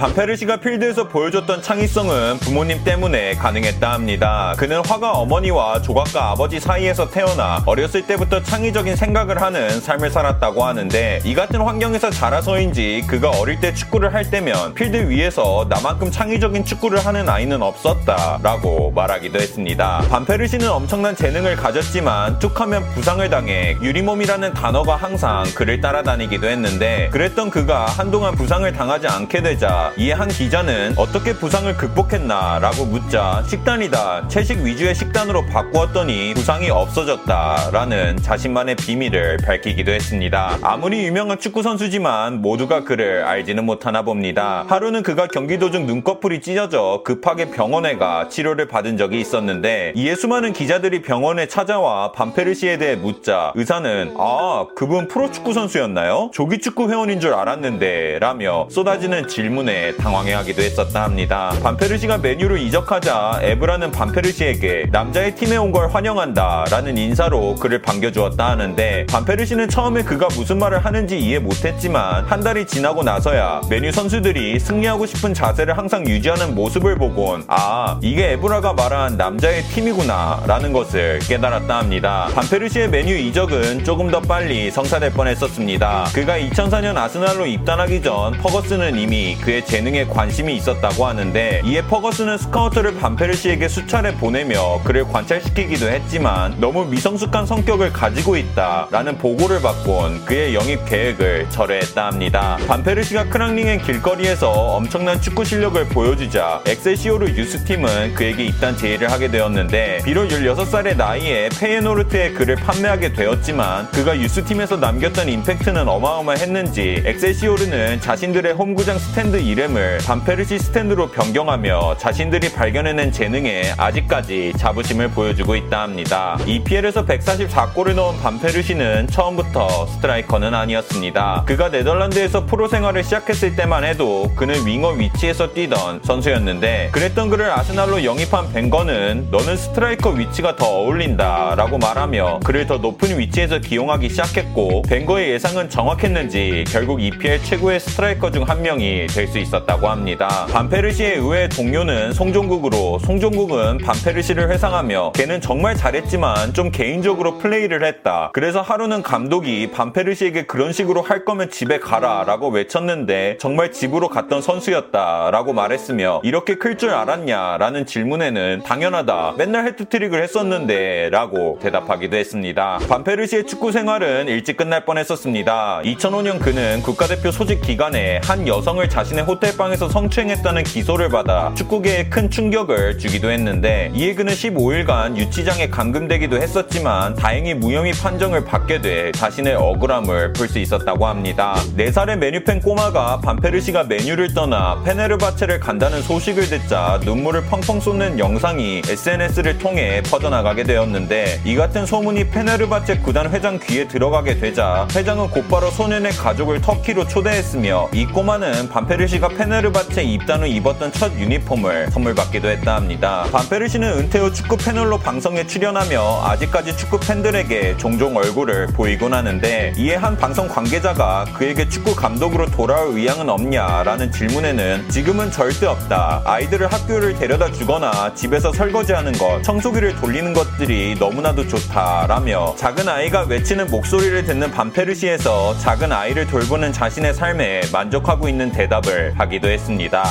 반페르시가 필드에서 보여줬던 창의성은 부모님 때문에 가능했다 합니다. 그는 화가 어머니와 조각가 아버지 사이에서 태어나 어렸을 때부터 창의적인 생각을 하는 삶을 살았다고 하는데 이 같은 환경에서 자라서인지 그가 어릴 때 축구를 할 때면 필드 위에서 나만큼 창의적인 축구를 하는 아이는 없었다 라고 말하기도 했습니다. 반페르시는 엄청난 재능을 가졌지만 툭하면 부상을 당해 유리몸이라는 단어가 항상 그를 따라다니기도 했는데 그랬던 그가 한동안 부상을 당하지 않게 되자 이에 한 기자는 어떻게 부상을 극복했나 라고 묻자 식단이다. 채식 위주의 식단으로 바꾸었더니 부상이 없어졌다. 라는 자신만의 비밀을 밝히기도 했습니다. 아무리 유명한 축구선수지만 모두가 그를 알지는 못하나 봅니다. 하루는 그가 경기 도중 눈꺼풀이 찢어져 급하게 병원에 가 치료를 받은 적이 있었는데 이에 수많은 기자들이 병원에 찾아와 반페르시에 대해 묻자 의사는 아 그분 프로축구 선수였나요? 조기축구 회원인 줄 알았는데 라며 쏟아지는 질문에 당황해하기도 했었다 합니다. 반페르시가 맨유로 이적하자 에브라는 반페르시에게 남자의 팀에 온 걸 환영한다 라는 인사로 그를 반겨주었다 하는데 반페르시는 처음에 그가 무슨 말을 하는지 이해 못했지만 한 달이 지나고 나서야 맨유 선수들이 승리하고 싶은 자세를 항상 유지하는 모습을 보곤 아 이게 에브라가 말한 남자의 팀이구나 라는 것을 깨달았다 합니다. 반페르시의 맨유 이적은 조금 더 빨리 성사될 뻔했었습니다. 그가 2004년 아스날로 입단하기 전 퍼거슨은 이미 그의 재능에 관심이 있었다고 하는데 이에 퍼거슨은 스카우터를 반페르시에게 수차례 보내며 그를 관찰시키기도 했지만 너무 미성숙한 성격을 가지고 있다라는 보고를 받곤 그의 영입 계획을 철회했다 합니다. 반페르시가 크랑링의 길거리에서 엄청난 축구 실력을 보여주자 엑셀시오르 youth팀은 그에게 입단 제의를 하게 되었는데 비록 16살의 나이에 페예노르트에 그를 판매하게 되었지만 그가 youth팀에서 남겼던 임팩트는 어마어마했는지 엑셀시오르는 자신들의 홈구장 스탠드 이름 이름을 반페르시 스탠드로 변경하며 자신들이 발견해낸 재능에 아직까지 자부심을 보여주고 있다 합니다. EPL에서 144골을 넣은 반페르시는 처음부터 스트라이커는 아니었습니다. 그가 네덜란드에서 프로 생활을 시작했을 때만 해도 그는 윙어 위치에서 뛰던 선수였는데 그랬던 그를 아스날로 영입한 벵거는 너는 스트라이커 위치가 더 어울린다 라고 말하며 그를 더 높은 위치에서 기용하기 시작했고 벵거의 예상은 정확했는지 결국 EPL 최고의 스트라이커 중 한 명이 될 수 있었습니다. 있었다고 합니다. 반페르시의 의외 동료는 송종국으로 송종국은 반페르시를 회상하며 걔는 정말 잘했지만 좀 개인적으로 플레이를 했다. 그래서 하루는 감독이 반페르시에게 그런 식으로 할 거면 집에 가라 라고 외쳤는데 정말 집으로 갔던 선수였다 라고 말했으며 이렇게 클 줄 알았냐 라는 질문에는 당연하다. 맨날 해트트릭을 했었는데 라고 대답하기도 했습니다. 반페르시의 축구 생활은 일찍 끝날 뻔했었습니다. 2005년 그는 국가대표 소집 기간에 한 여성을 자신의 호텔 호텔방에서 성추행했다는 기소를 받아 축구계에 큰 충격을 주기도 했는데 이에 그는 15일간 유치장에 감금되기도 했었지만 다행히 무혐의 판정을 받게 돼 자신의 억울함을 풀 수 있었다고 합니다. 4살의 맨유 팬 꼬마가 반페르시가 맨유를 떠나 페네르바체를 간다는 소식을 듣자 눈물을 펑펑 쏟는 영상이 SNS를 통해 퍼져나가게 되었는데 이 같은 소문이 페네르바체 구단 회장 귀에 들어가게 되자 회장은 곧바로 소년의 가족을 터키로 초대했으며 이 꼬마는 반페르시 가 페네르바체 입단 후 입었던 첫 유니폼을 선물 받기도 했다 합니다. 반페르시는 은퇴 후 축구 패널로 방송에 출연하며 아직까지 축구 팬들에게 종종 얼굴을 보이곤 하는데 이에 한 방송 관계자가 그에게 축구 감독으로 돌아올 의향은 없냐라는 질문에는 지금은 절대 없다. 아이들을 학교를 데려다 주거나 집에서 설거지하는 것, 청소기를 돌리는 것들이 너무나도 좋다라며 작은 아이가 외치는 목소리를 듣는 반페르시에서 작은 아이를 돌보는 자신의 삶에 만족하고 있는 대답을 하기도 했습니다.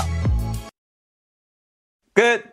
끝!